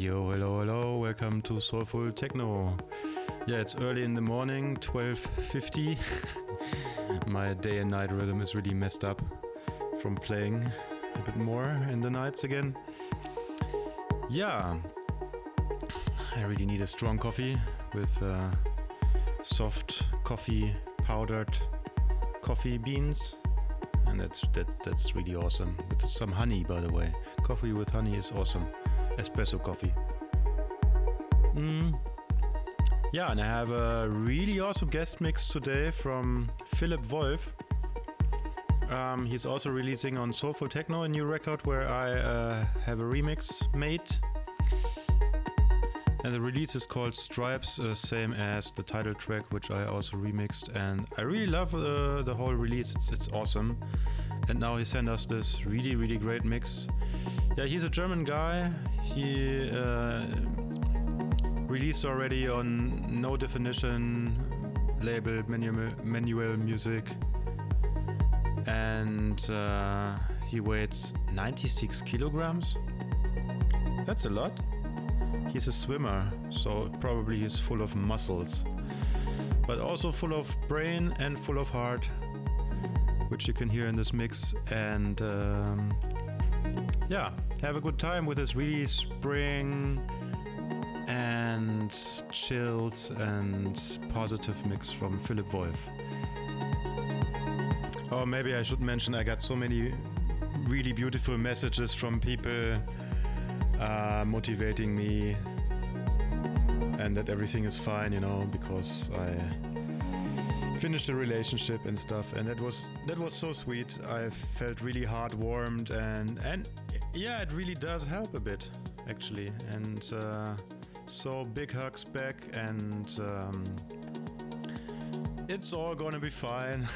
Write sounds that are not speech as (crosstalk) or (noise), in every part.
Yo, hello, hello. Welcome to Soulful Techno. Yeah, it's early in the morning, 12:50. (laughs) My day and night rhythm is really messed up from playing a bit more in the nights again. Yeah, I really need a strong coffee with uh, soft coffee powdered coffee beans, and that's that, that's really awesome. With some honey, by the way. Coffee with honey is awesome. Espresso coffee. Mm. Yeah, and I have a really awesome guest mix today from Philipp Wolf. Um, he's also releasing on Soulful Techno a new record where I uh, have a remix made. And the release is called Stripes, uh, same as the title track, which I also remixed. And I really love uh, the whole release, it's, it's awesome. And now he sent us this really, really great mix. Yeah, he's a German guy. He uh, released already on No Definition label, Manual, manual Music. And uh, he weighs 96 kilograms. That's a lot. He's a swimmer, so probably he's full of muscles, but also full of brain and full of heart, which you can hear in this mix. And um, yeah, have a good time with this really spring and chilled and positive mix from Philipp Wolf. Oh, maybe I should mention I got so many really beautiful messages from people uh, motivating me and that everything is fine, you know, because I finished the relationship and stuff, and that was that was so sweet. I felt really heartwarmed, and and yeah, it really does help a bit, actually. And uh, so big hugs back, and um, it's all gonna be fine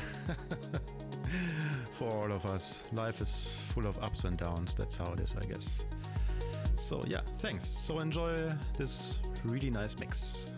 (laughs) for all of us. Life is full of ups and downs. That's how it is, I guess. So yeah, thanks. So enjoy this really nice mix.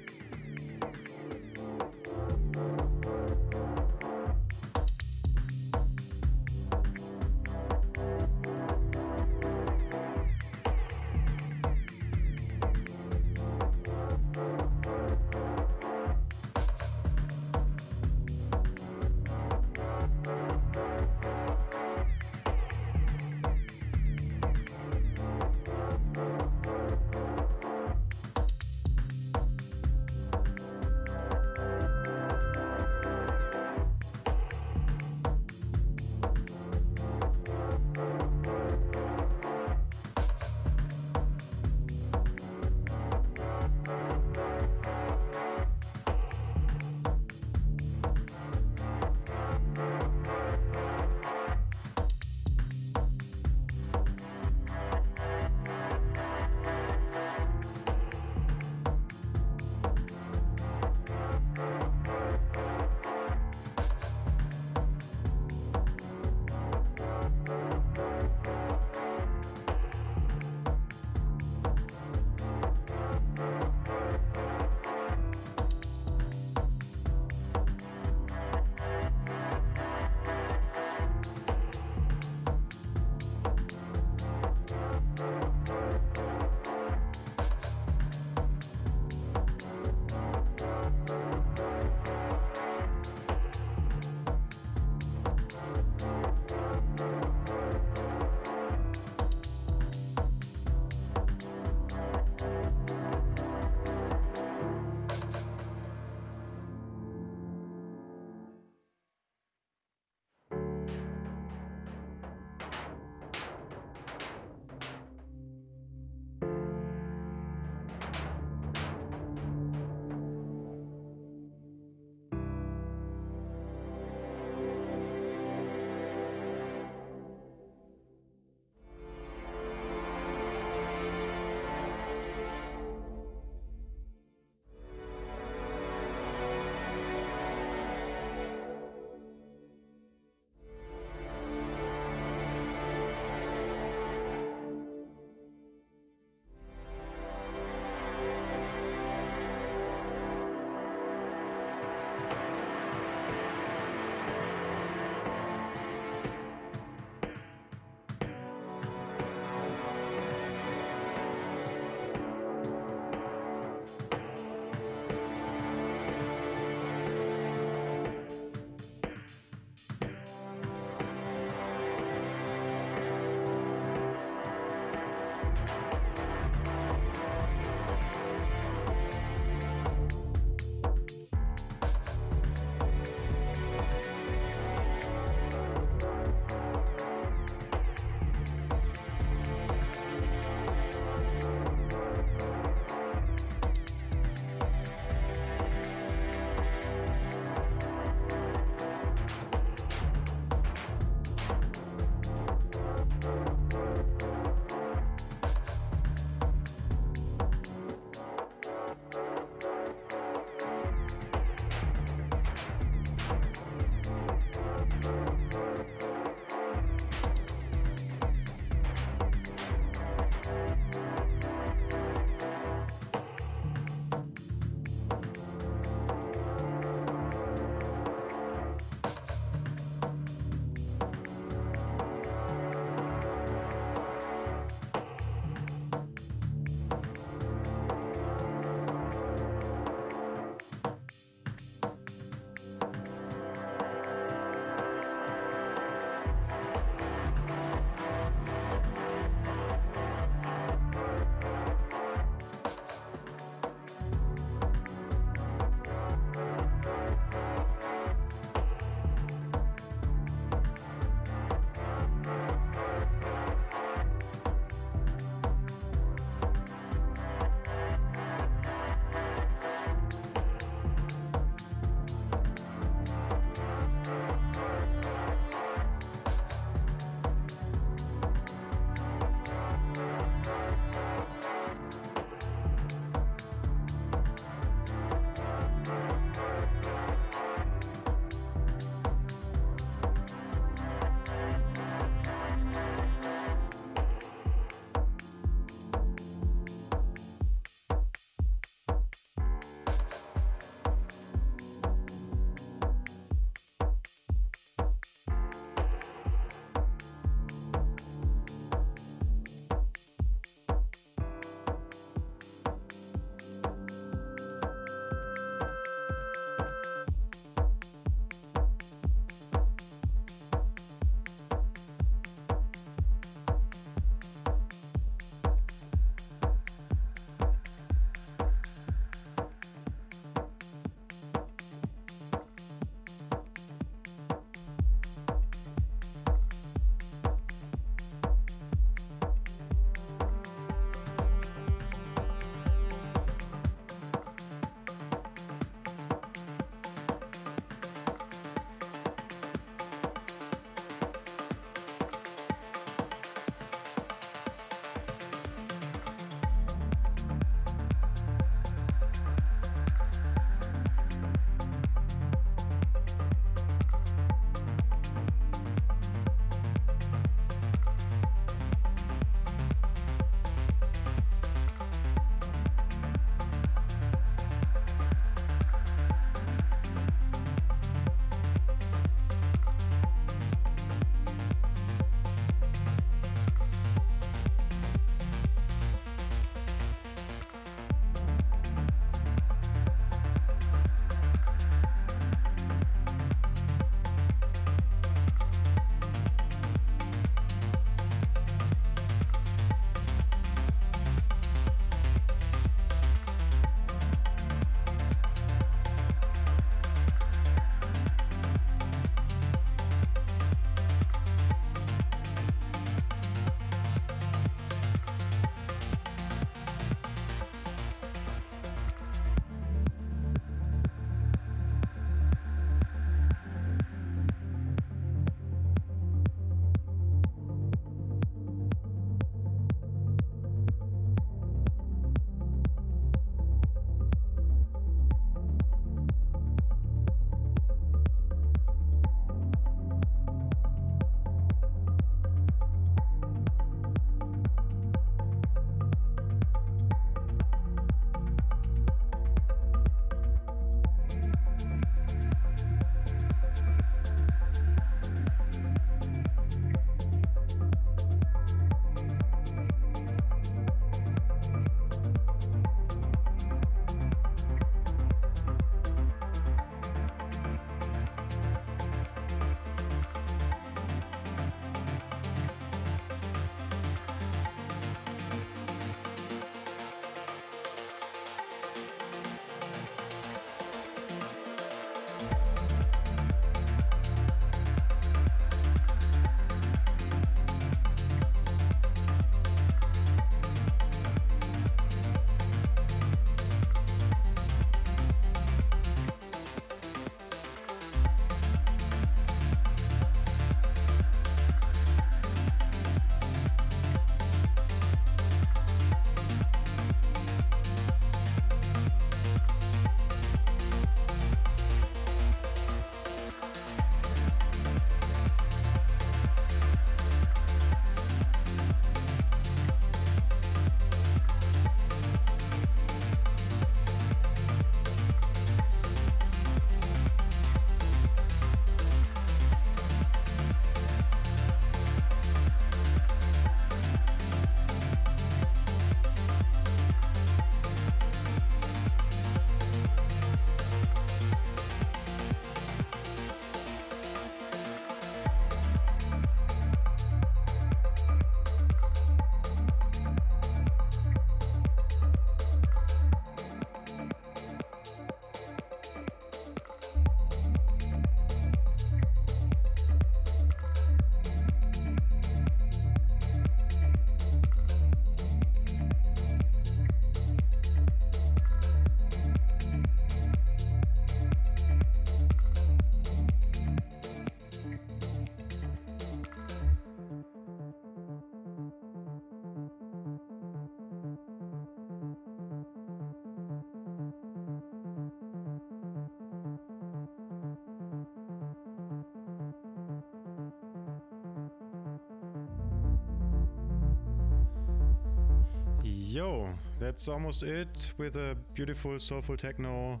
Yo, that's almost it with a beautiful soulful techno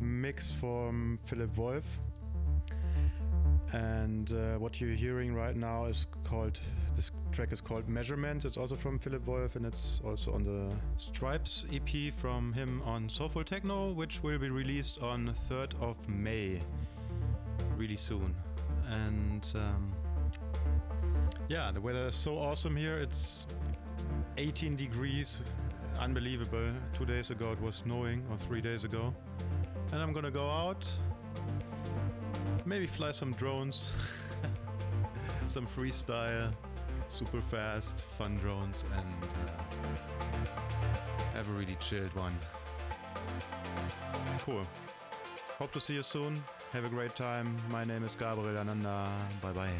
mix from Philipp Wolf. And uh, what you're hearing right now is called, this track is called Measurements. It's also from Philipp Wolf and it's also on the Stripes EP from him on Soulful Techno, which will be released on 3rd of May, really soon. And um, yeah, the weather is so awesome here. It's 18 degrees, unbelievable. Two days ago it was snowing, or three days ago. And I'm gonna go out maybe fly some drones, (laughs) some freestyle, super fast, fun drones, and uh, have a really chilled one. Cool. Hope to see you soon. Have a great time. My name is Gabriel Ananda. Bye bye.